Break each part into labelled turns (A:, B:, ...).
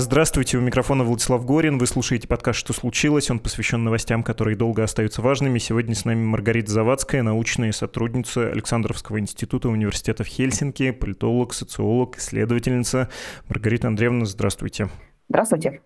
A: Здравствуйте, у микрофона Владислав Горин. Вы слушаете подкаст «Что случилось?». Он посвящен новостям, которые долго остаются важными. Сегодня с нами Маргарита Завадская, научная сотрудница Александровского института университета в Хельсинки, политолог, социолог, исследовательница. Маргарита Андреевна, здравствуйте.
B: Здравствуйте.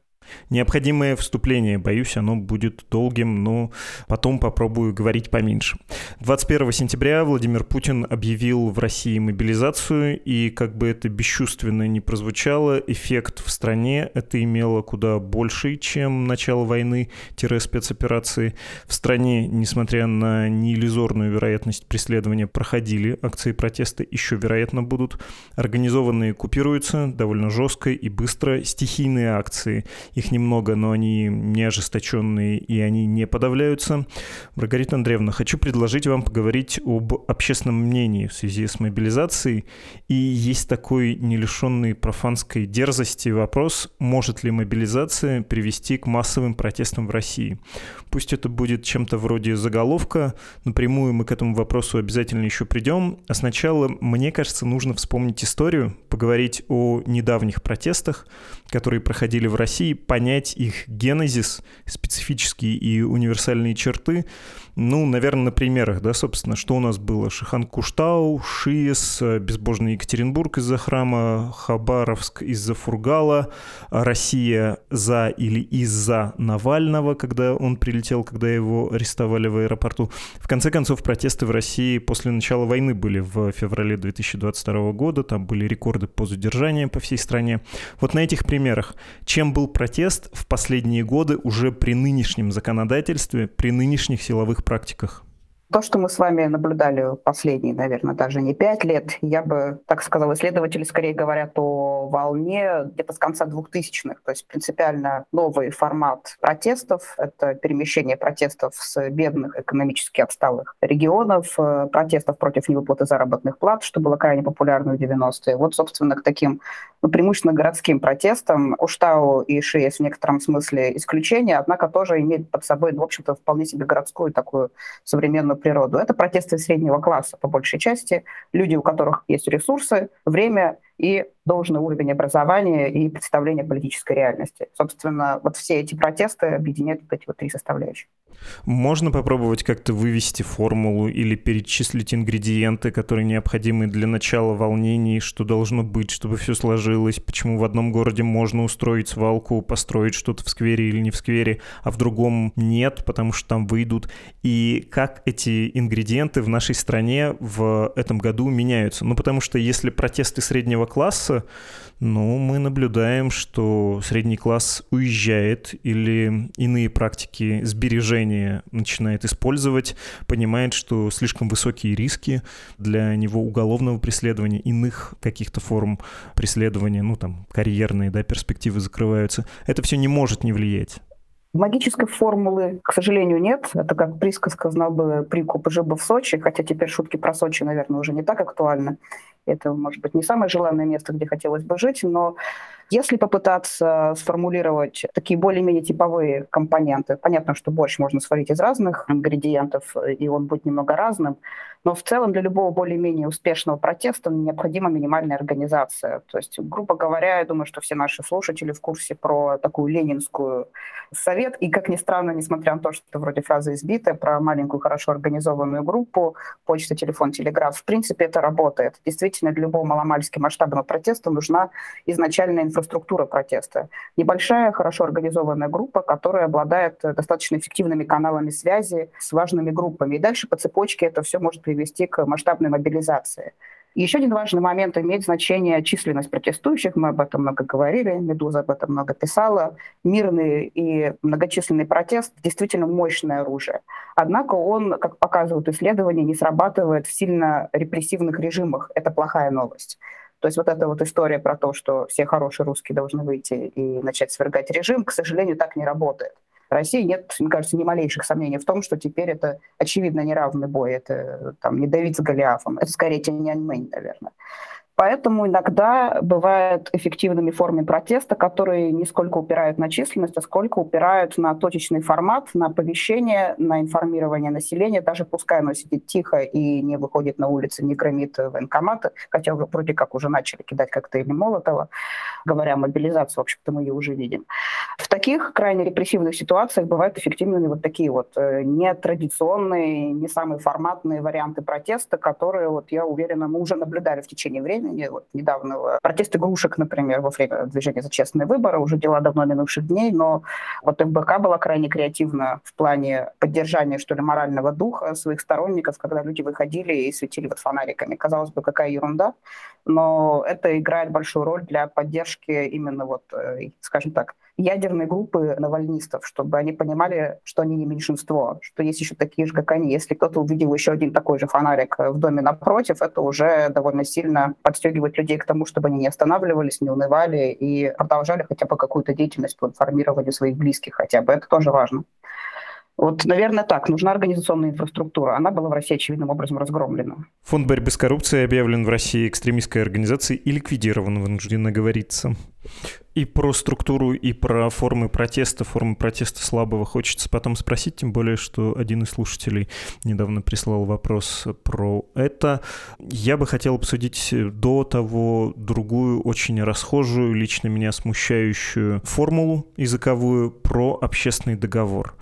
A: Необходимое вступление, боюсь, оно будет долгим, но потом попробую говорить поменьше. 21 сентября Владимир Путин объявил в России мобилизацию, и как бы это бесчувственно не прозвучало, эффект в стране это имело куда больший, чем начало войны-спецоперации. В стране, несмотря на неиллюзорную вероятность преследования, проходили акции протеста, еще, вероятно, будут. Организованные купируются довольно жестко и быстро. Стихийные акции их немного, но они не ожесточенные и они не подавляются. Маргарита Андреевна, хочу предложить вам поговорить об общественном мнении в связи с мобилизацией. И есть такой не лишенный профанской дерзости вопрос, может ли мобилизация привести к массовым протестам в России. Пусть это будет чем-то вроде заголовка, напрямую мы к этому вопросу обязательно еще придем. А сначала, мне кажется, нужно вспомнить историю, поговорить о недавних протестах, которые проходили в России, понять их генезис, специфические и универсальные черты, ну, наверное, на примерах, да, собственно, что у нас было? Шихан Куштау, Шиес, Безбожный Екатеринбург из-за храма, Хабаровск из-за Фургала, Россия за или из-за Навального, когда он прилетел, когда его арестовали в аэропорту. В конце концов, протесты в России после начала войны были в феврале 2022 года, там были рекорды по задержаниям по всей стране. Вот на этих примерах, чем был протест в последние годы уже при нынешнем законодательстве, при нынешних силовых практиках?
B: То, что мы с вами наблюдали последние, наверное, даже не пять лет, я бы так сказала, исследователи скорее говорят о волне где-то с конца 2000-х, то есть принципиально новый формат протестов. Это перемещение протестов с бедных, экономически отсталых регионов, э, протестов против невыплаты заработных плат, что было крайне популярно в 90-е. Вот, собственно, к таким ну, преимущественно городским протестам Уштау и Ши есть в некотором смысле исключение, однако тоже имеет под собой, в общем-то, вполне себе городскую такую современную природу. Это протесты среднего класса, по большей части, люди, у которых есть ресурсы, время и должный уровень образования и представления политической реальности. Собственно, вот все эти протесты объединяют вот эти вот три составляющие.
A: Можно попробовать как-то вывести формулу или перечислить ингредиенты, которые необходимы для начала волнений, что должно быть, чтобы все сложилось, почему в одном городе можно устроить свалку, построить что-то в сквере или не в сквере, а в другом нет, потому что там выйдут. И как эти ингредиенты в нашей стране в этом году меняются. Ну, потому что если протесты среднего класса, ну, мы наблюдаем, что средний класс уезжает или иные практики сбережения начинает использовать, понимает, что слишком высокие риски для него уголовного преследования, иных каких-то форм преследования, ну, там, карьерные, да, перспективы закрываются. Это все не может не влиять.
B: Магической формулы, к сожалению, нет. Это как присказка знал бы Прикуп жил в Сочи, хотя теперь шутки про Сочи, наверное, уже не так актуальны. Это, может быть, не самое желанное место, где хотелось бы жить, но если попытаться сформулировать такие более-менее типовые компоненты, понятно, что борщ можно сварить из разных ингредиентов, и он будет немного разным, но в целом для любого более-менее успешного протеста необходима минимальная организация. То есть, грубо говоря, я думаю, что все наши слушатели в курсе про такую ленинскую совет. И, как ни странно, несмотря на то, что вроде фраза избитая, про маленькую хорошо организованную группу, почта, телефон, телеграф, в принципе, это работает. Действительно, для любого маломальски масштабного протеста нужна изначальная инфраструктура протеста. Небольшая, хорошо организованная группа, которая обладает достаточно эффективными каналами связи с важными группами. И дальше по цепочке это все может привести к масштабной мобилизации. Еще один важный момент имеет значение численность протестующих. Мы об этом много говорили, Медуза об этом много писала. Мирный и многочисленный протест действительно мощное оружие. Однако он, как показывают исследования, не срабатывает в сильно репрессивных режимах. Это плохая новость. То есть вот эта вот история про то, что все хорошие русские должны выйти и начать свергать режим, к сожалению, так не работает. России нет, мне кажется, ни малейших сомнений в том, что теперь это очевидно неравный бой. Это там не Давид с Голиафом, это скорее Тяньаньмэнь, наверное. Поэтому иногда бывают эффективными формами протеста, которые не сколько упирают на численность, а сколько упирают на точечный формат, на оповещение, на информирование населения, даже пускай оно сидит тихо и не выходит на улицы, не громит военкоматы, хотя уже вроде как уже начали кидать коктейли Молотова, говоря о мобилизации, в общем-то, мы ее уже видим. В таких крайне репрессивных ситуациях бывают эффективными вот такие вот э, нетрадиционные, не самые форматные варианты протеста, которые, вот я уверена, мы уже наблюдали в течение времени, времени, вот недавно протест игрушек, например, во время движения за честные выборы, уже дела давно минувших дней, но вот МБК была крайне креативна в плане поддержания, что ли, морального духа своих сторонников, когда люди выходили и светили вот фонариками. Казалось бы, какая ерунда, но это играет большую роль для поддержки именно вот, э, скажем так, ядерной группы навальнистов, чтобы они понимали, что они не меньшинство, что есть еще такие же, как они. Если кто-то увидел еще один такой же фонарик в доме напротив, это уже довольно сильно подстегивает людей к тому, чтобы они не останавливались, не унывали и продолжали хотя бы какую-то деятельность по информированию своих близких хотя бы. Это тоже важно. Вот, наверное, так. Нужна организационная инфраструктура. Она была в России очевидным образом разгромлена.
A: Фонд борьбы с коррупцией объявлен в России экстремистской организацией и ликвидирован, вынужденно говорится. И про структуру, и про формы протеста, формы протеста слабого хочется потом спросить, тем более, что один из слушателей недавно прислал вопрос про это. Я бы хотел обсудить до того другую, очень расхожую, лично меня смущающую формулу языковую про общественный договор.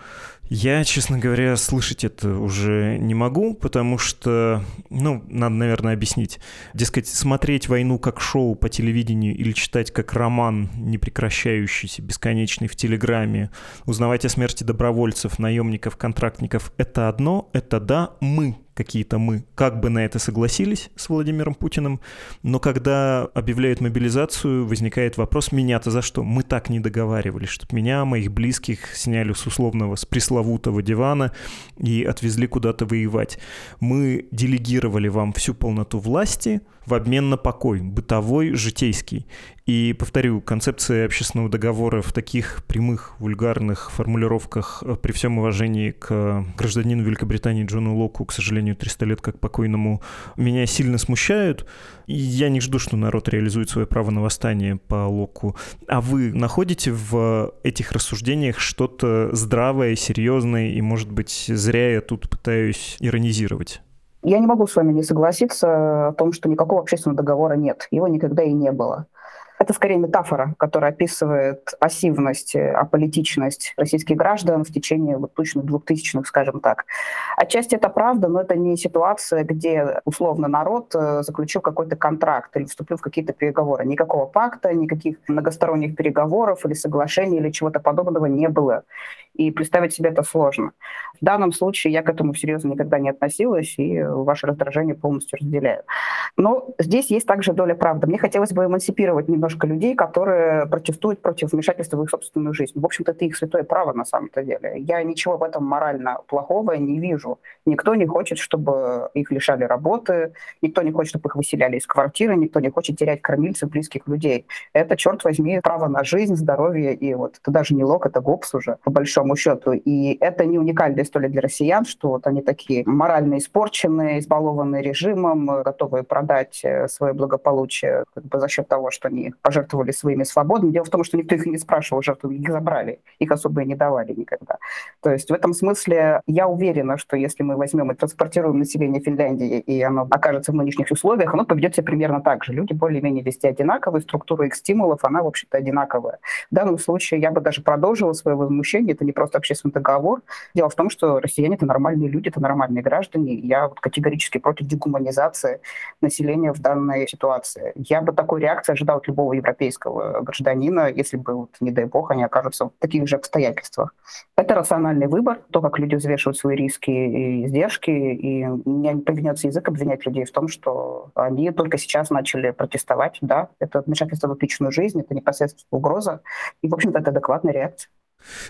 A: Я, честно говоря, слышать это уже не могу, потому что, ну, надо, наверное, объяснить. Дескать, смотреть войну как шоу по телевидению или читать как роман, не прекращающийся, бесконечный в Телеграме, узнавать о смерти добровольцев, наемников, контрактников — это одно, это да, мы какие-то мы как бы на это согласились с Владимиром Путиным, но когда объявляют мобилизацию, возникает вопрос, меня-то за что? Мы так не договаривались, чтобы меня, моих близких сняли с условного, с пресловутого дивана и отвезли куда-то воевать. Мы делегировали вам всю полноту власти в обмен на покой, бытовой, житейский. И, повторю, концепция общественного договора в таких прямых, вульгарных формулировках, э, при всем уважении к гражданину Великобритании Джону Локу, к сожалению, 300 лет как покойному, меня сильно смущают. Я не жду, что народ реализует свое право на восстание по Локу. А вы находите в этих рассуждениях что-то здравое, серьезное, и, может быть, зря я тут пытаюсь иронизировать?
B: Я не могу с вами не согласиться о том, что никакого общественного договора нет. Его никогда и не было. Это скорее метафора, которая описывает пассивность, э, аполитичность российских граждан в течение вот, точно двухтысячных, скажем так. Отчасти это правда, но это не ситуация, где условно народ э, заключил какой-то контракт или вступил в какие-то переговоры. Никакого пакта, никаких многосторонних переговоров или соглашений или чего-то подобного не было. И представить себе это сложно. В данном случае я к этому серьезно никогда не относилась, и ваше раздражение полностью разделяю. Но здесь есть также доля правды. Мне хотелось бы эмансипировать немножко людей, которые протестуют против вмешательства в их собственную жизнь. В общем-то, это их святое право на самом-то деле. Я ничего в этом морально плохого не вижу. Никто не хочет, чтобы их лишали работы, никто не хочет, чтобы их выселяли из квартиры, никто не хочет терять кормильцев, близких людей. Это, черт возьми, право на жизнь, здоровье, и вот это даже не лог, это гопс уже, по большому счету. И это не уникальная история для россиян, что вот они такие морально испорченные, избалованные режимом, готовые продать э, свое благополучие как бы за счет того, что они пожертвовали своими свободами. Дело в том, что никто их не спрашивал, жертву их забрали, их особо и не давали никогда. То есть в этом смысле я уверена, что если мы возьмем и транспортируем население Финляндии, и оно окажется в нынешних условиях, оно поведет себя примерно так же. Люди более-менее везде одинаковые, структура их стимулов, она, в общем-то, одинаковая. В данном случае я бы даже продолжила свое возмущение. Это не просто общественный договор. Дело в том, что россияне — это нормальные люди, это нормальные граждане. Я вот категорически против дегуманизации населения в данной ситуации. Я бы такой реакции ожидал от любого европейского гражданина, если бы, вот, не дай бог, они окажутся в таких же обстоятельствах. Это рациональный выбор, то, как люди взвешивают свои риски и издержки, и мне не повернется язык обвинять людей в том, что они только сейчас начали протестовать. Да, это вмешательство в личную жизнь, это непосредственно угроза, и, в общем-то, это адекватная реакция.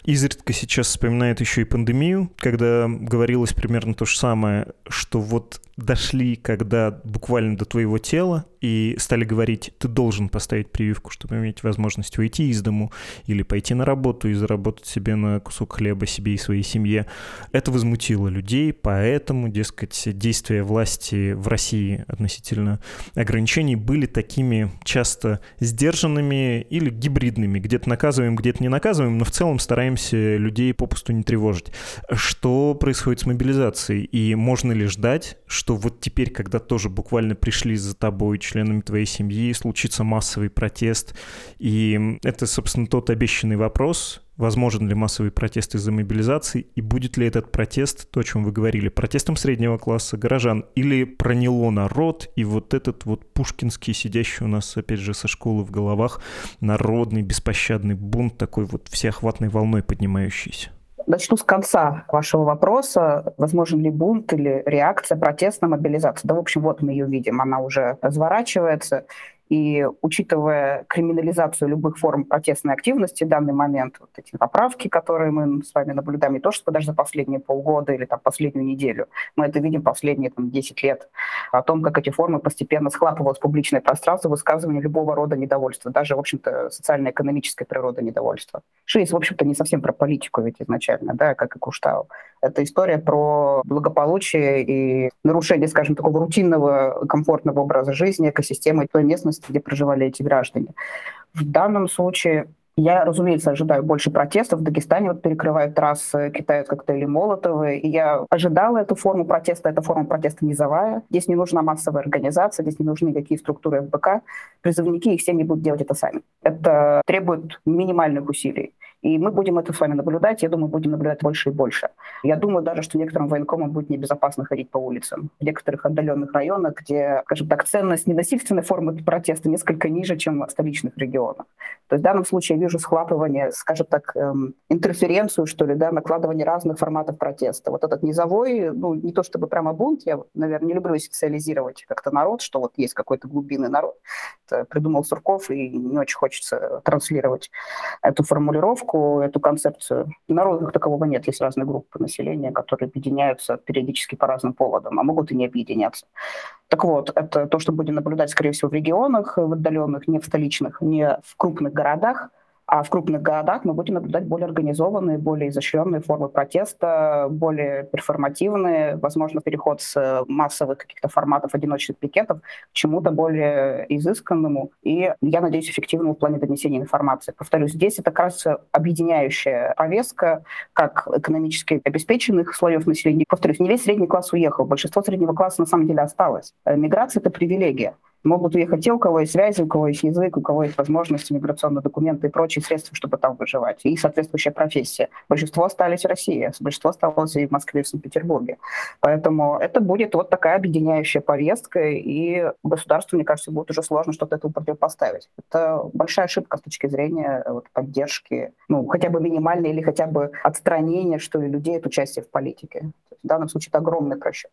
A: Изредка сейчас вспоминает еще и пандемию, когда говорилось примерно то же самое, что вот дошли, когда буквально до твоего тела, и стали говорить, ты должен поставить прививку, чтобы иметь возможность выйти из дому или пойти на работу и заработать себе на кусок хлеба себе и своей семье. Это возмутило людей, поэтому, дескать, действия власти в России относительно ограничений были такими часто сдержанными или гибридными. Где-то наказываем, где-то не наказываем, но в целом стараемся людей попусту не тревожить. Что происходит с мобилизацией? И можно ли ждать, что вот теперь, когда тоже буквально пришли за тобой членами твоей семьи, случится массовый протест? И это, собственно, тот обещанный вопрос, возможен ли массовый протест из-за мобилизации, и будет ли этот протест, то, о чем вы говорили, протестом среднего класса горожан, или проняло народ, и вот этот вот пушкинский, сидящий у нас, опять же, со школы в головах, народный, беспощадный бунт, такой вот всеохватной волной поднимающийся.
B: Начну с конца вашего вопроса. Возможен ли бунт или реакция, протест на мобилизацию? Да, в общем, вот мы ее видим. Она уже разворачивается. И учитывая криминализацию любых форм протестной активности в данный момент, вот эти поправки, которые мы с вами наблюдаем, не то что даже за последние полгода или там, последнюю неделю, мы это видим последние там, 10 лет, о том, как эти формы постепенно схлапывалось в публичное пространство высказывания любого рода недовольства, даже, в общем-то, социально-экономической природы недовольства. Шиис, в общем-то, не совсем про политику ведь изначально, да, как и Куштау. Это история про благополучие и нарушение, скажем, такого рутинного, комфортного образа жизни, экосистемы той местности, где проживали эти граждане. В данном случае я, разумеется, ожидаю больше протестов. В Дагестане вот перекрывают трассы, кидают коктейли Молотовы. И я ожидала эту форму протеста. Эта форма протеста низовая. Здесь не нужна массовая организация, здесь не нужны никакие структуры ФБК. Призывники их семьи будут делать это сами. Это требует минимальных усилий. И мы будем это с вами наблюдать. Я думаю, будем наблюдать больше и больше. Я думаю даже, что некоторым военкомам будет небезопасно ходить по улицам. В некоторых отдаленных районах, где, скажем так, ценность ненасильственной формы протеста несколько ниже, чем в столичных регионах. То есть в данном случае я вижу схлапывание, скажем так, эм, интерференцию, что ли, да, накладывание разных форматов протеста. Вот этот низовой, ну, не то чтобы прямо бунт, я, наверное, не люблю социализировать как-то народ, что вот есть какой-то глубинный народ. Придумал Сурков, и не очень хочется транслировать эту формулировку эту концепцию. Народа как такового нет. Есть разные группы населения, которые объединяются периодически по разным поводам, а могут и не объединяться. Так вот, это то, что будем наблюдать, скорее всего, в регионах, в отдаленных, не в столичных, не в крупных городах, а в крупных городах мы будем наблюдать более организованные, более изощренные формы протеста, более перформативные, возможно, переход с массовых каких-то форматов одиночных пикетов к чему-то более изысканному и, я надеюсь, эффективному в плане донесения информации. Повторюсь, здесь это как раз объединяющая повестка как экономически обеспеченных слоев населения. Повторюсь, не весь средний класс уехал, большинство среднего класса на самом деле осталось. Миграция — это привилегия. Могут уехать те, у кого есть связи, у кого есть язык, у кого есть возможности, миграционные документы и прочие средства, чтобы там выживать. И соответствующая профессия. Большинство остались в России, большинство осталось и в Москве, и в Санкт-Петербурге. Поэтому это будет вот такая объединяющая повестка, и государству, мне кажется, будет уже сложно что-то этому противопоставить. Это большая ошибка с точки зрения вот, поддержки, ну, хотя бы минимальной или хотя бы отстранения, что ли, людей от участия в политике. В данном случае это огромный просчет.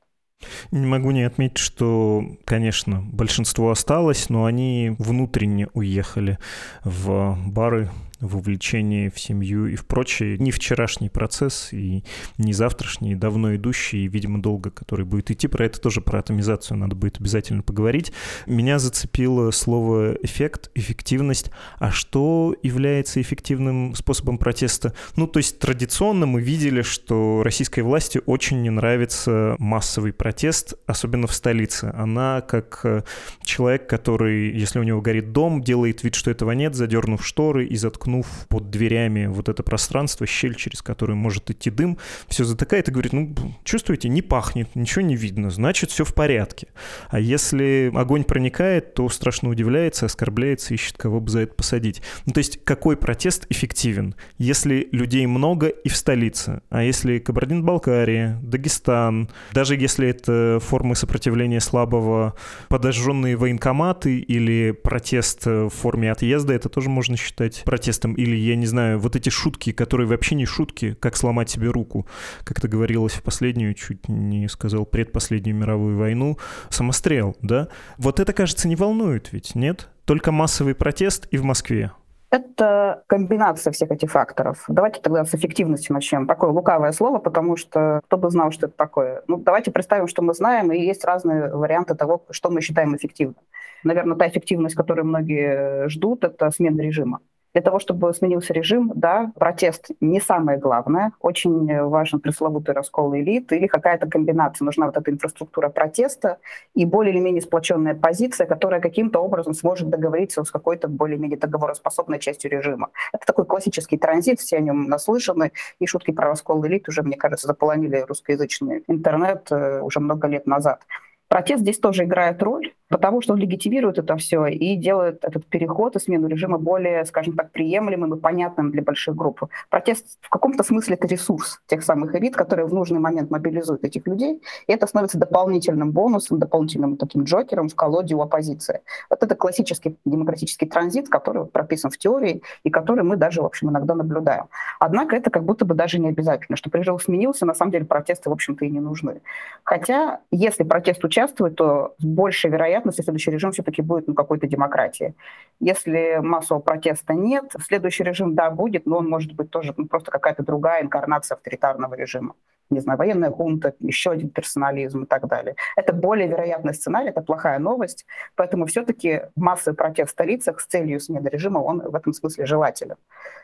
A: Не могу не отметить, что, конечно, большинство осталось, но они внутренне уехали в бары, вовлечение в семью и в прочее. Не вчерашний процесс и не завтрашний, давно идущий, и, видимо, долго, который будет идти. Про это тоже, про атомизацию надо будет обязательно поговорить. Меня зацепило слово «эффект», «эффективность». А что является эффективным способом протеста? Ну, то есть традиционно мы видели, что российской власти очень не нравится массовый протест, особенно в столице. Она как э, человек, который, если у него горит дом, делает вид, что этого нет, задернув шторы и заткнув заткнув под дверями вот это пространство, щель, через которую может идти дым, все затыкает и говорит, ну, чувствуете, не пахнет, ничего не видно, значит, все в порядке. А если огонь проникает, то страшно удивляется, оскорбляется, ищет кого бы за это посадить. Ну, то есть, какой протест эффективен? Если людей много и в столице, а если Кабардино-Балкария, Дагестан, даже если это формы сопротивления слабого, подожженные военкоматы или протест в форме отъезда, это тоже можно считать протестом протестом, или, я не знаю, вот эти шутки, которые вообще не шутки, как сломать себе руку, как это говорилось в последнюю, чуть не сказал, предпоследнюю мировую войну, самострел, да? Вот это, кажется, не волнует ведь, нет? Только массовый протест и в Москве.
B: Это комбинация всех этих факторов. Давайте тогда с эффективности начнем. Такое лукавое слово, потому что кто бы знал, что это такое. Ну, давайте представим, что мы знаем, и есть разные варианты того, что мы считаем эффективным. Наверное, та эффективность, которую многие ждут, это смена режима. Для того, чтобы сменился режим, да, протест не самое главное. Очень важен пресловутый раскол элит или какая-то комбинация. Нужна вот эта инфраструктура протеста и более или менее сплоченная позиция, которая каким-то образом сможет договориться с какой-то более-менее договороспособной частью режима. Это такой классический транзит, все о нем наслышаны, и шутки про раскол элит уже, мне кажется, заполонили русскоязычный интернет э, уже много лет назад. Протест здесь тоже играет роль, потому что он легитимирует это все и делает этот переход и смену режима более, скажем так, приемлемым и понятным для больших групп. Протест в каком-то смысле это ресурс тех самых элит, которые в нужный момент мобилизуют этих людей, и это становится дополнительным бонусом, дополнительным таким джокером в колоде у оппозиции. Вот это классический демократический транзит, который прописан в теории и который мы даже, в общем, иногда наблюдаем. Однако это как будто бы даже не обязательно, что режим сменился, на самом деле протесты, в общем-то, и не нужны. Хотя, если протест участвует то с большей вероятностью следующий режим все-таки будет ну, какой-то демократии. Если массового протеста нет, следующий режим, да, будет, но он может быть тоже ну, просто какая-то другая инкарнация авторитарного режима не знаю, военная хунта, еще один персонализм и так далее. Это более вероятный сценарий, это плохая новость, поэтому все-таки массовый протест в столицах с целью смены режима, он в этом смысле желателен.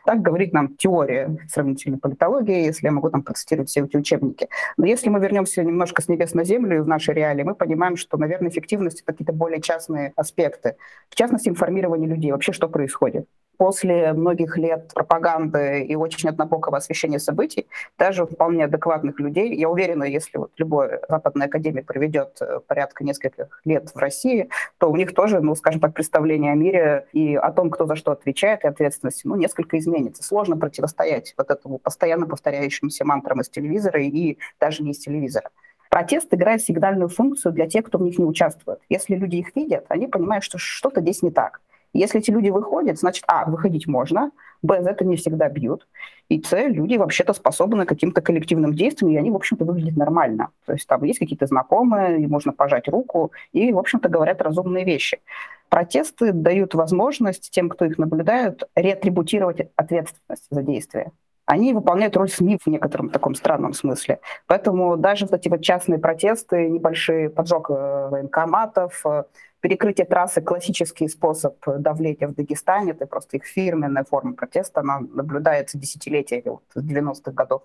B: Так говорит нам теория сравнительной политологии, если я могу там процитировать все эти учебники. Но если мы вернемся немножко с небес на землю в наши реалии, мы понимаем, что, наверное, эффективность — это какие-то более частные аспекты. В частности, информирование людей, вообще что происходит после многих лет пропаганды и очень однобокого освещения событий, даже вполне адекватных людей, я уверена, если вот любой западный академик проведет э, порядка нескольких лет в России, то у них тоже, ну, скажем так, представление о мире и о том, кто за что отвечает, и ответственности, ну, несколько изменится. Сложно противостоять вот этому постоянно повторяющимся мантрам из телевизора и даже не из телевизора. Протест играет сигнальную функцию для тех, кто в них не участвует. Если люди их видят, они понимают, что что-то здесь не так. Если эти люди выходят, значит, а, выходить можно, б, за это не всегда бьют, и с, люди вообще-то способны к каким-то коллективным действиям, и они, в общем-то, выглядят нормально. То есть там есть какие-то знакомые, и можно пожать руку, и, в общем-то, говорят разумные вещи. Протесты дают возможность тем, кто их наблюдает, реатрибутировать ответственность за действия они выполняют роль СМИ в некотором таком странном смысле. Поэтому даже вот эти вот частные протесты, небольшие поджог э, военкоматов, э, Перекрытие трассы – классический способ давления в Дагестане. Это просто их фирменная форма протеста. Она наблюдается десятилетиями, вот, с 90-х годов.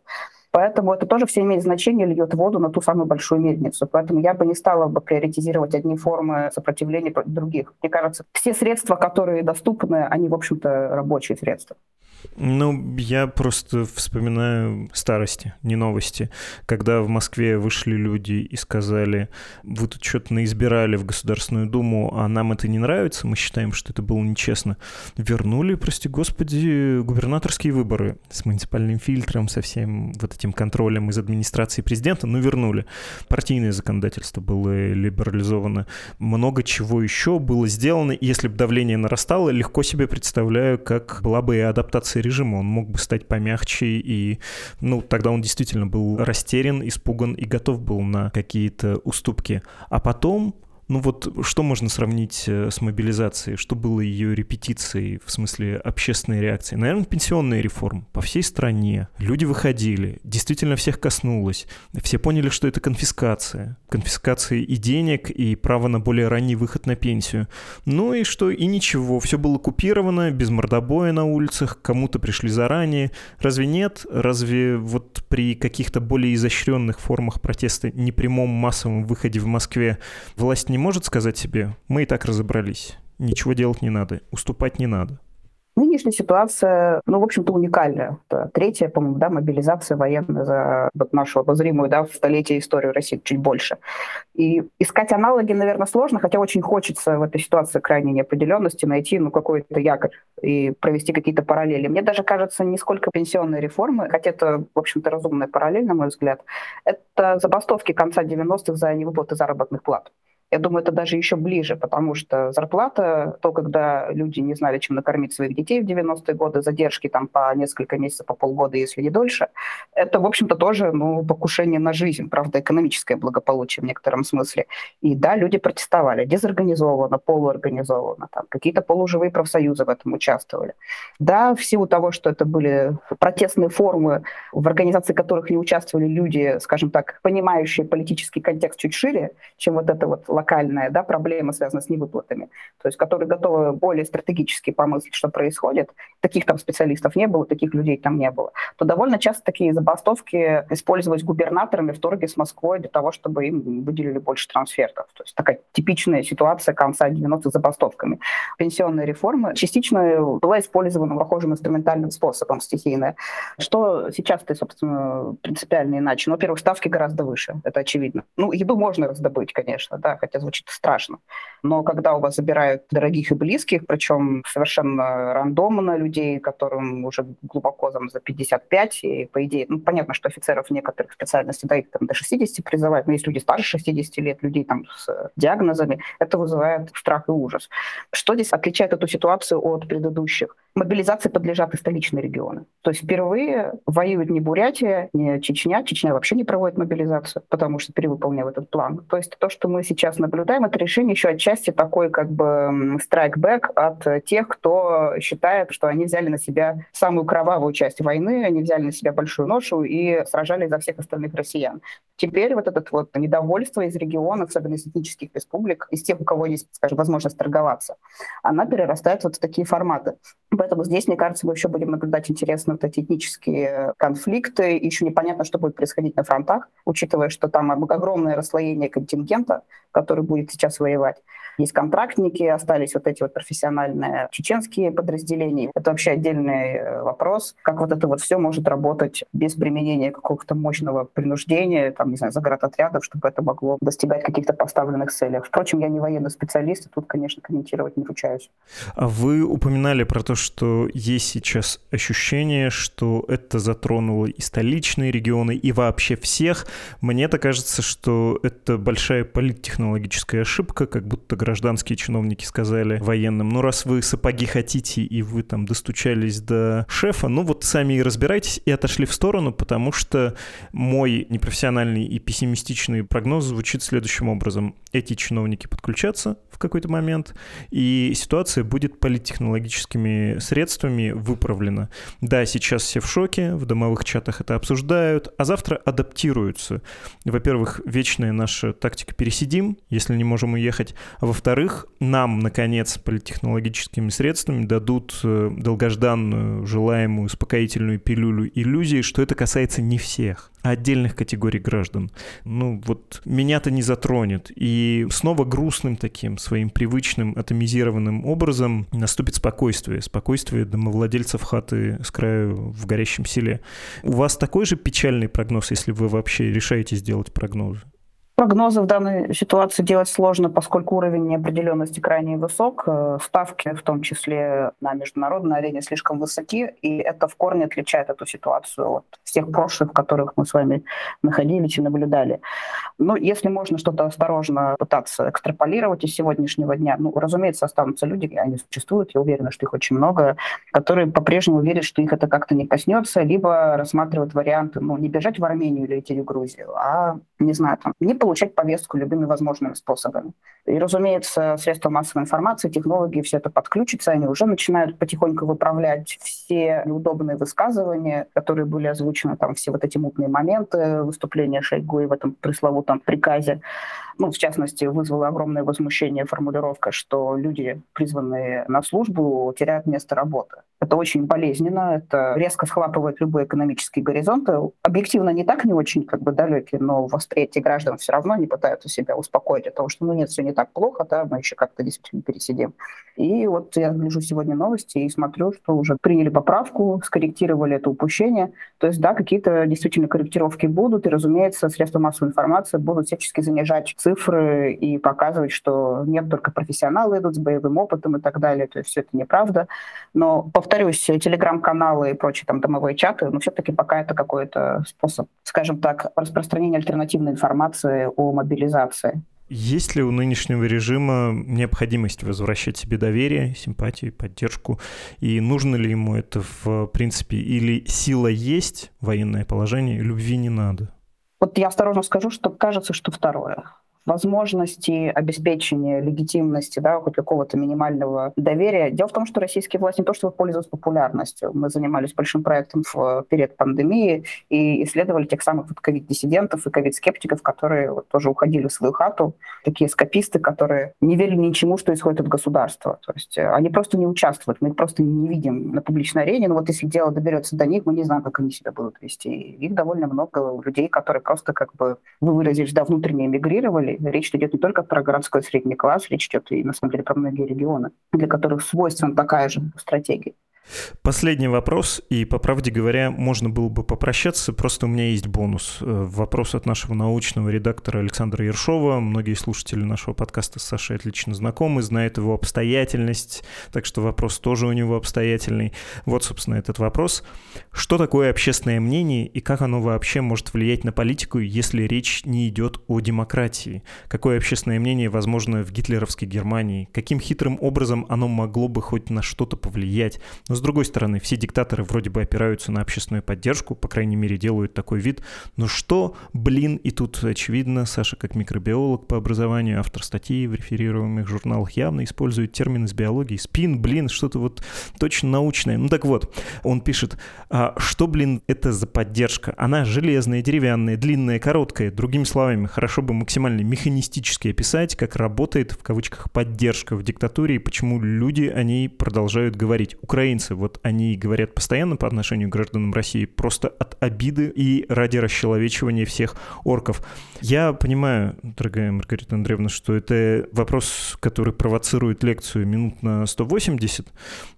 B: Поэтому это тоже все имеет значение, льет воду на ту самую большую мельницу. Поэтому я бы не стала бы приоритизировать одни формы сопротивления других. Мне кажется, все средства, которые доступны, они, в общем-то, рабочие средства.
A: Ну, я просто вспоминаю старости, не новости. Когда в Москве вышли люди и сказали, вы тут что-то наизбирали в Государственную Думу, а нам это не нравится, мы считаем, что это было нечестно. Вернули, прости господи, губернаторские выборы с муниципальным фильтром, со всем вот этим контролем из администрации президента, но вернули. Партийное законодательство было либерализовано. Много чего еще было сделано. Если бы давление нарастало, легко себе представляю, как была бы и адаптация адаптации режима. Он мог бы стать помягче, и ну, тогда он действительно был растерян, испуган и готов был на какие-то уступки. А потом ну вот что можно сравнить э, с мобилизацией? Что было ее репетицией в смысле общественной реакции? Наверное, пенсионная реформа по всей стране. Люди выходили, действительно всех коснулось. Все поняли, что это конфискация. Конфискация и денег, и право на более ранний выход на пенсию. Ну и что, и ничего, все было купировано, без мордобоя на улицах, кому-то пришли заранее. Разве нет? Разве вот при каких-то более изощренных формах протеста, непрямом массовом выходе в Москве власть не может сказать себе, мы и так разобрались, ничего делать не надо, уступать не надо?
B: Нынешняя ситуация, ну, в общем-то, уникальная. Это третья, по-моему, да, мобилизация военная за вот нашу обозримую, да, в столетие историю России, чуть больше. И искать аналоги, наверное, сложно, хотя очень хочется в этой ситуации крайней неопределенности найти, ну, какой-то якорь и провести какие-то параллели. Мне даже кажется, не сколько пенсионной реформы, хотя это, в общем-то, разумная параллель, на мой взгляд, это забастовки конца 90-х за невыплаты заработных плат. Я думаю, это даже еще ближе, потому что зарплата, то, когда люди не знали, чем накормить своих детей в 90-е годы, задержки там по несколько месяцев, по полгода, если не дольше, это, в общем-то, тоже ну, покушение на жизнь, правда, экономическое благополучие в некотором смысле. И да, люди протестовали, дезорганизованно, полуорганизованно, там какие-то полуживые профсоюзы в этом участвовали. Да, в силу того, что это были протестные формы, в организации которых не участвовали люди, скажем так, понимающие политический контекст чуть шире, чем вот эта вот локальная да, проблема, связанная с невыплатами, то есть которые готовы более стратегически помыслить, что происходит, таких там специалистов не было, таких людей там не было, то довольно часто такие забастовки использовались губернаторами в торге с Москвой для того, чтобы им выделили больше трансфертов. То есть такая типичная ситуация конца 90-х забастовками. Пенсионная реформа частично была использована похожим инструментальным способом стихийная. Что сейчас-то, собственно, принципиально иначе? Ну, во-первых, ставки гораздо выше, это очевидно. Ну, еду можно раздобыть, конечно, да, хотя звучит страшно. Но когда у вас забирают дорогих и близких, причем совершенно рандомно людей, которым уже глубоко там, за 55, и по идее, ну, понятно, что офицеров некоторых специальностей, да, их там до 60 призывают, но есть люди старше 60 лет, людей там с диагнозами, это вызывает страх и ужас. Что здесь отличает эту ситуацию от предыдущих? Мобилизации подлежат и столичные регионы. То есть впервые воюет не Бурятия, не Чечня. Чечня вообще не проводит мобилизацию, потому что перевыполнил этот план. То есть то, что мы сейчас наблюдаем, это решение еще отчасти такой как бы страйкбэк от тех, кто считает, что они взяли на себя самую кровавую часть войны, они взяли на себя большую ношу и сражались за всех остальных россиян. Теперь вот это вот недовольство из регионов, особенно из этнических республик, из тех, у кого есть, скажем, возможность торговаться, она перерастает вот в такие форматы. Поэтому здесь, мне кажется, мы еще будем наблюдать интересные вот эти этнические конфликты. Еще непонятно, что будет происходить на фронтах, учитывая, что там огромное расслоение контингента, который будет сейчас воевать. Есть контрактники, остались вот эти вот профессиональные чеченские подразделения. Это вообще отдельный э, вопрос, как вот это вот все может работать без применения какого-то мощного принуждения, там, не знаю, заградотрядов, чтобы это могло достигать каких-то поставленных целей. Впрочем, я не военный специалист, и тут, конечно, комментировать не ручаюсь.
A: А вы упоминали про то, что есть сейчас ощущение, что это затронуло и столичные регионы, и вообще всех. Мне-то кажется, что это большая политтехнологическая ошибка, как будто гражданские чиновники сказали военным, ну раз вы сапоги хотите и вы там достучались до шефа, ну вот сами и разбирайтесь и отошли в сторону, потому что мой непрофессиональный и пессимистичный прогноз звучит следующим образом. Эти чиновники подключатся в какой-то момент, и ситуация будет политтехнологическими средствами выправлена. Да, сейчас все в шоке, в домовых чатах это обсуждают, а завтра адаптируются. Во-первых, вечная наша тактика «пересидим», если не можем уехать, а во-вторых, нам, наконец, политтехнологическими средствами дадут э, долгожданную, желаемую, успокоительную пилюлю иллюзии, что это касается не всех, а отдельных категорий граждан. Ну, вот меня-то не затронет. И снова грустным таким, своим привычным, атомизированным образом наступит спокойствие. Спокойствие домовладельцев хаты с краю в горящем селе. У вас такой же печальный прогноз, если вы вообще решаете сделать прогнозы?
B: Прогнозы в данной ситуации делать сложно, поскольку уровень неопределенности крайне высок. Э, ставки, в том числе на международной арене, слишком высоки, и это в корне отличает эту ситуацию от всех прошлых, в которых мы с вами находились и наблюдали. Ну, если можно что-то осторожно пытаться экстраполировать из сегодняшнего дня, ну, разумеется, останутся люди, они существуют, я уверена, что их очень много, которые по-прежнему верят, что их это как-то не коснется, либо рассматривают варианты, ну, не бежать в Армению или идти в Грузию, а, не знаю, там, не получать повестку любыми возможными способами. И, разумеется, средства массовой информации, технологии, все это подключится, они уже начинают потихоньку выправлять все неудобные высказывания, которые были озвучены, там, все вот эти мутные моменты выступления Шойгу и в этом пресловутом приказе. Ну, в частности, вызвало огромное возмущение формулировка, что люди, призванные на службу, теряют место работы. Это очень болезненно, это резко схлапывает любые экономические горизонты. Объективно не так не очень как бы далекие, но восприятие граждан все равно не пытаются себя успокоить о том, что ну нет, все не так плохо, да, мы еще как-то действительно пересидим. И вот я гляжу сегодня новости и смотрю, что уже приняли поправку, скорректировали это упущение. То есть, да, какие-то действительно корректировки будут, и, разумеется, средства массовой информации будут всячески занижать цифры и показывать, что нет, только профессионалы идут с боевым опытом и так далее. То есть все это неправда. Но, повторюсь, телеграм-каналы и прочие там домовые чаты, ну, все-таки пока это какой-то способ, скажем так, распространения альтернативной информации о мобилизации.
A: Есть ли у нынешнего режима необходимость возвращать себе доверие, симпатию, поддержку? И нужно ли ему это в принципе? Или сила есть, военное положение, любви не надо?
B: Вот я осторожно скажу, что кажется, что второе возможности обеспечения легитимности, да, хоть какого-то минимального доверия. Дело в том, что российские власти не то что пользуются популярностью. Мы занимались большим проектом в период пандемии и исследовали тех самых вот ковид-диссидентов и ковид-скептиков, которые вот тоже уходили в свою хату, такие скописты, которые не верили ничему, что исходит от государства. То есть э, они просто не участвуют, мы их просто не видим на публичной арене. Но вот если дело доберется до них, мы не знаем, как они себя будут вести. Их довольно много людей, которые просто, как бы вы выразились, да, внутренне эмигрировали, деле речь идет не только про городской средний класс, речь идет и, на самом деле, про многие регионы, для которых свойственна такая же стратегия.
A: Последний вопрос, и, по правде говоря, можно было бы попрощаться, просто у меня есть бонус. Э, вопрос от нашего научного редактора Александра Ершова. Многие слушатели нашего подкаста с Сашей отлично знакомы, знают его обстоятельность, так что вопрос тоже у него обстоятельный. Вот, собственно, этот вопрос. Что такое общественное мнение и как оно вообще может влиять на политику, если речь не идет о демократии? Какое общественное мнение возможно в гитлеровской Германии? Каким хитрым образом оно могло бы хоть на что-то повлиять? Но с другой стороны, все диктаторы вроде бы опираются на общественную поддержку, по крайней мере, делают такой вид. Но что, блин, и тут очевидно, Саша как микробиолог по образованию, автор статей в реферируемых журналах явно использует термин из биологии. Спин, блин, что-то вот точно научное. Ну так вот, он пишет, а что, блин, это за поддержка? Она железная, деревянная, длинная, короткая. Другими словами, хорошо бы максимально механистически описать, как работает, в кавычках, поддержка в диктатуре и почему люди о ней продолжают говорить. Украинцы украинцы, вот они говорят постоянно по отношению к гражданам России просто от обиды и ради расчеловечивания всех орков. Я понимаю, дорогая Маргарита Андреевна, что это вопрос, который провоцирует лекцию минут на 180,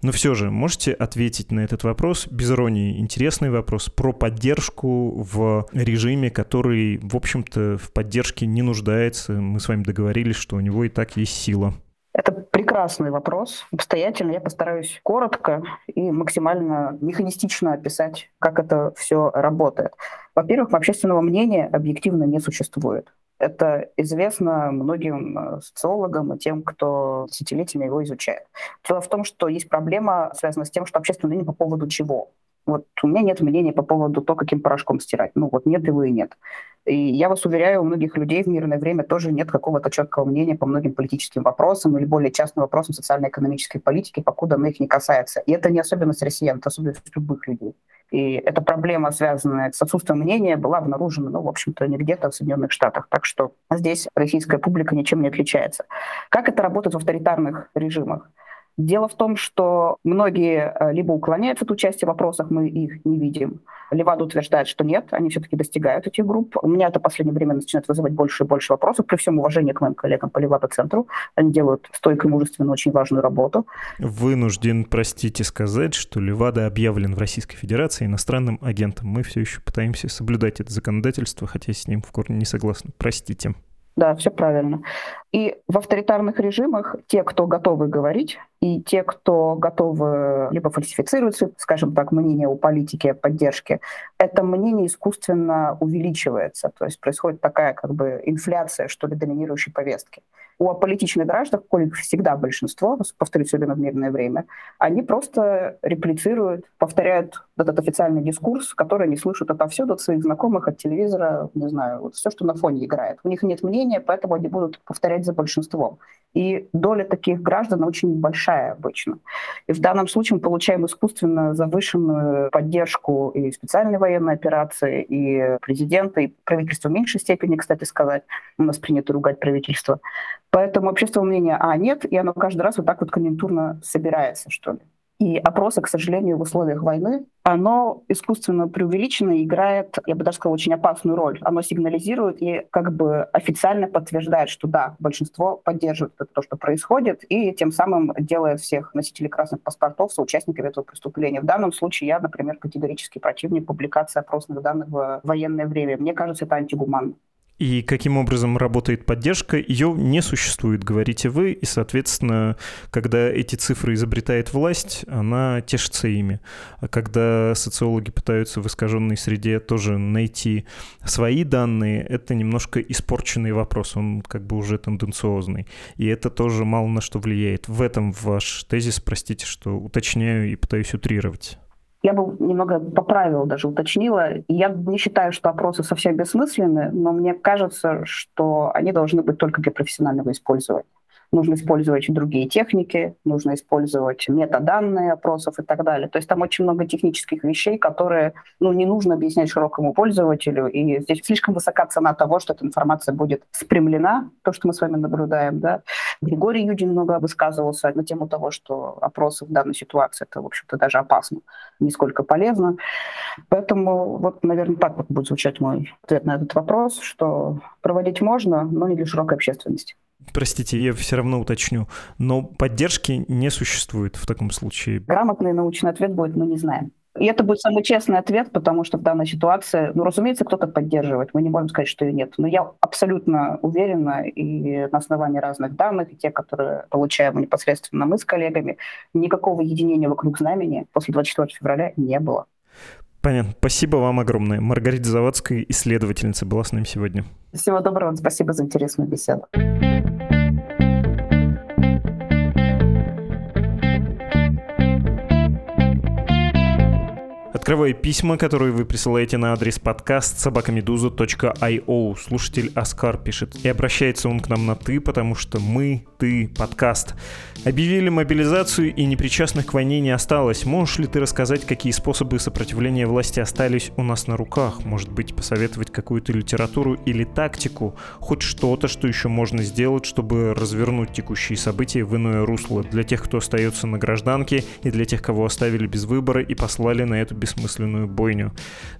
A: но все же можете ответить на этот вопрос без иронии. Интересный вопрос про поддержку в режиме, который, в общем-то, в поддержке не нуждается. Мы с вами договорились, что у него и так есть сила.
B: Это прекрасный вопрос. Обстоятельно я постараюсь коротко и максимально механистично описать, как это все работает. Во-первых, общественного мнения объективно не существует. Это известно многим э, социологам и тем, кто десятилетиями его изучает. Дело в том, что есть проблема, связанная с тем, что общественное мнение по поводу чего. Вот у меня нет мнения по поводу того, каким порошком стирать. Ну вот нет его и нет. И я вас уверяю, у многих людей в мирное время тоже нет какого-то четкого мнения по многим политическим вопросам или более частным вопросам социально-экономической политики, покуда она их не касается. И это не особенность россиян, это особенность любых людей. И эта проблема, связанная с отсутствием мнения, была обнаружена, ну, в общем-то, не где-то в Соединенных Штатах. Так что здесь российская публика ничем не отличается. Как это работает в авторитарных режимах? Дело в том, что многие э, либо уклоняются от участия в вопросах, мы их не видим. Левада утверждает, что нет, они все-таки достигают этих групп. У меня это в последнее время начинает вызывать больше и больше вопросов, при всем уважении к моим коллегам по Левада-центру. Они делают стойко и мужественно очень важную работу.
A: Вынужден, простите, сказать, что Левада объявлен в Российской Федерации иностранным агентом. Мы все еще пытаемся соблюдать это законодательство, хотя с ним в корне не согласны. Простите.
B: Да, все правильно. И в авторитарных режимах те, кто готовы говорить, и те, кто готовы либо фальсифицировать, скажем так, мнение о политике, о поддержке, это мнение искусственно увеличивается. То есть происходит такая как бы инфляция, что ли, доминирующей повестки у аполитичных граждан, коих всегда большинство, повторюсь, особенно в мирное время, они просто реплицируют, повторяют этот официальный дискурс, который они слышат отовсюду, от своих знакомых, от телевизора, не знаю, вот все, что на фоне играет. У них нет мнения, поэтому они будут повторять за большинством. И доля таких граждан очень большая обычно. И в данном случае мы получаем искусственно завышенную поддержку и специальной военной операции, и президента, и правительства в меньшей степени, кстати сказать. У нас принято ругать правительство. Поэтому общественного мнения, а, нет, и оно каждый раз вот так вот конъюнктурно собирается, что ли. И опросы, к сожалению, в условиях войны, оно искусственно преувеличено играет, я бы даже сказала, очень опасную роль. Оно сигнализирует и как бы официально подтверждает, что да, большинство поддерживает то, что происходит, и тем самым делает всех носителей красных паспортов соучастниками этого преступления. В данном случае я, например, категорически противник публикации опросных данных в военное время. Мне кажется, это антигуманно.
A: И каким образом работает поддержка? Ее не существует, говорите вы, и, соответственно, когда эти цифры изобретает власть, она тешится ими. А когда социологи пытаются в искаженной среде тоже найти свои данные, это немножко испорченный вопрос, он как бы уже тенденциозный. И это тоже мало на что влияет. В этом ваш тезис, простите, что уточняю и пытаюсь утрировать.
B: Я бы немного поправила, даже уточнила. Я не считаю, что опросы совсем бессмысленны, но мне кажется, что они должны быть только для профессионального использования нужно использовать другие техники, нужно использовать метаданные опросов и так далее. То есть там очень много технических вещей, которые ну, не нужно объяснять широкому пользователю, и здесь слишком высока цена того, что эта информация будет спрямлена, то, что мы с вами наблюдаем. Да? Григорий Юдин много высказывался на тему того, что опросы в данной ситуации это, в общем-то, даже опасно, не сколько полезно. Поэтому вот, наверное, так вот будет звучать мой ответ на этот вопрос, что проводить можно, но не для широкой общественности.
A: Простите, я все равно уточню, но поддержки не существует в таком случае.
B: Грамотный научный ответ будет «мы не знаем». И это будет самый честный ответ, потому что в данной ситуации, ну, разумеется, кто-то поддерживает. Мы не можем сказать, что ее нет. Но я абсолютно уверена, и на основании разных данных, и те, которые получаем непосредственно мы с коллегами, никакого единения вокруг знамени после 24 февраля не было.
A: Понятно. Спасибо вам огромное. Маргарита Завадская, исследовательница, была с нами сегодня.
B: Всего доброго. Спасибо за интересную беседу.
A: Открываю письма, которые вы присылаете на адрес подкаст собакамедуза.io. Слушатель Оскар пишет. И обращается он к нам на «ты», потому что мы, ты, подкаст. Объявили мобилизацию и непричастных к войне не осталось. Можешь ли ты рассказать, какие способы сопротивления власти остались у нас на руках? Может быть, посоветовать какую-то литературу или тактику? Хоть что-то, что еще можно сделать, чтобы развернуть текущие события в иное русло для тех, кто остается на гражданке и для тех, кого оставили без выбора и послали на эту бессмысленную бойню.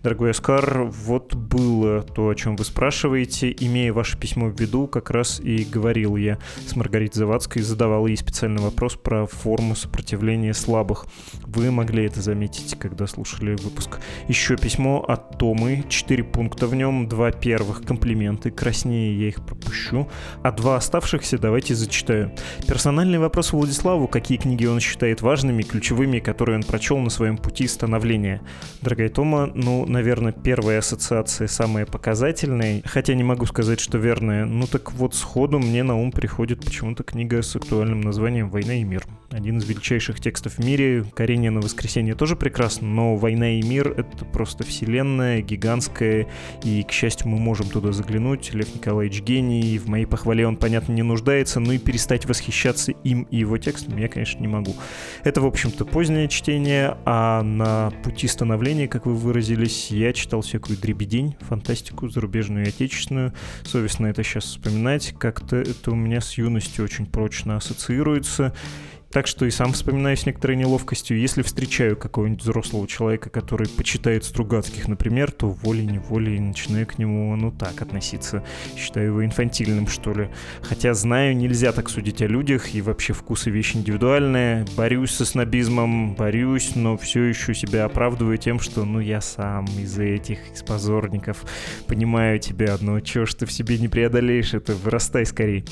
A: Дорогой Оскар, вот было то, о чем вы спрашиваете. Имея ваше письмо в виду, как раз и говорил я с Маргаритой Завадской, задавал ей специальный вопрос про форму сопротивления слабых. Вы могли это заметить, когда слушали выпуск. Еще письмо от Томы, четыре пункта в нем, два первых комплименты, краснее я их пропущу, а два оставшихся давайте зачитаю. Персональный вопрос Владиславу, какие книги он считает важными, ключевыми, которые он прочел на своем пути становления Дорогая Тома, ну, наверное, первая ассоциация самая показательная, хотя не могу сказать, что верная. Ну так вот, сходу мне на ум приходит почему-то книга с актуальным названием «Война и мир». Один из величайших текстов в мире. Карение на воскресенье тоже прекрасно, но «Война и мир» — это просто вселенная, гигантская, и, к счастью, мы можем туда заглянуть. Лев Николаевич гений, в моей похвале он, понятно, не нуждается, но и перестать восхищаться им и его текстом я, конечно, не могу. Это, в общем-то, позднее чтение, а на пути становления, как вы выразились, я читал всякую дребедень, фантастику, зарубежную и отечественную. Совестно это сейчас вспоминать, как-то это у меня с юностью очень прочно ассоциируется. Так что и сам вспоминаю с некоторой неловкостью. Если встречаю какого-нибудь взрослого человека, который почитает Стругацких, например, то волей-неволей начинаю к нему, ну так, относиться. Считаю его инфантильным, что ли. Хотя знаю, нельзя так судить о людях, и вообще вкусы вещь индивидуальная. Борюсь со снобизмом, борюсь, но все еще себя оправдываю тем, что, ну, я сам из этих, из позорников, понимаю тебя, но чего ж ты в себе не преодолеешь это, вырастай скорее.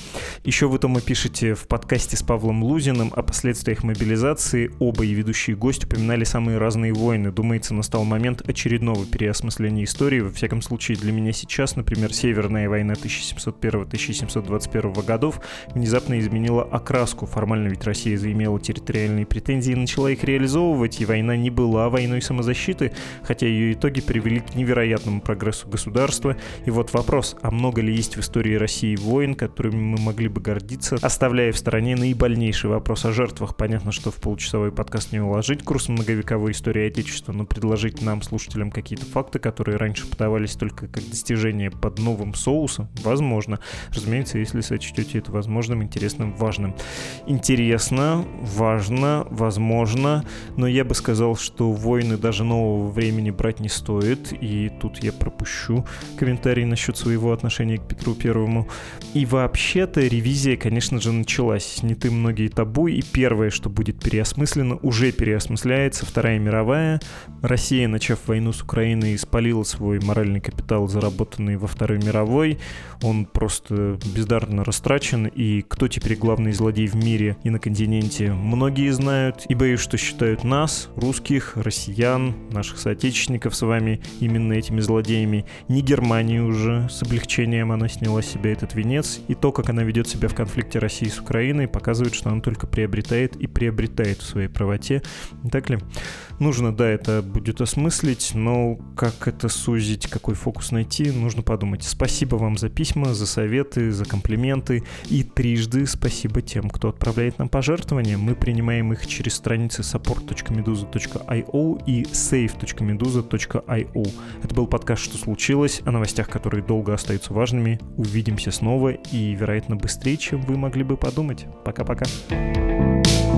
A: Еще вы, Тома, пишете в подкасте с Павлом Лузиным о последствиях мобилизации оба и ведущие гости упоминали самые разные войны. Думается, настал момент очередного переосмысления истории. Во всяком случае, для меня сейчас, например, Северная война 1701-1721 годов внезапно изменила окраску. Формально ведь Россия заимела территориальные претензии и начала их реализовывать, и война не была войной самозащиты, хотя ее итоги привели к невероятному прогрессу государства. И вот вопрос, а много ли есть в истории России войн, которыми мы могли бы гордиться, оставляя в стороне наибольнейший вопрос о жертвах. Понятно, что в получасовой подкаст не уложить курс многовековой истории Отечества, но предложить нам, слушателям, какие-то факты, которые раньше подавались только как достижение под новым соусом, возможно. Разумеется, если сочтете это возможным, интересным, важным. Интересно, важно, возможно, но я бы сказал, что войны даже нового времени брать не стоит, и тут я пропущу комментарий насчет своего отношения к Петру Первому. И вообще-то ревизия, конечно же, началась. Не ты многие табу, и первое, что будет переосмыслено, уже переосмысляется, Вторая мировая. Россия, начав войну с Украиной, спалила свой моральный капитал, заработанный во Второй мировой. Он просто бездарно растрачен, и кто теперь главный злодей в мире и на континенте, многие знают, и боюсь, что считают нас, русских, россиян, наших соотечественников с вами именно этими злодеями. Не Германии уже, с облегчением она сняла с себя этот венец, и то, как она ведет себя в конфликте России с Украиной, показывает, что она только приобретает и приобретает в своей правоте. Так ли? Нужно, да, это будет осмыслить, но как это сузить, какой фокус найти, нужно подумать. Спасибо вам за письма, за советы, за комплименты. И трижды спасибо тем, кто отправляет нам пожертвования. Мы принимаем их через страницы support.meduza.io и save.meduza.io. Это был подкаст «Что случилось?» о новостях, которые долго остаются важными. Увидимся снова и, вероятно, быстрее, чем вы могли бы подумать. Пока-пока. thank you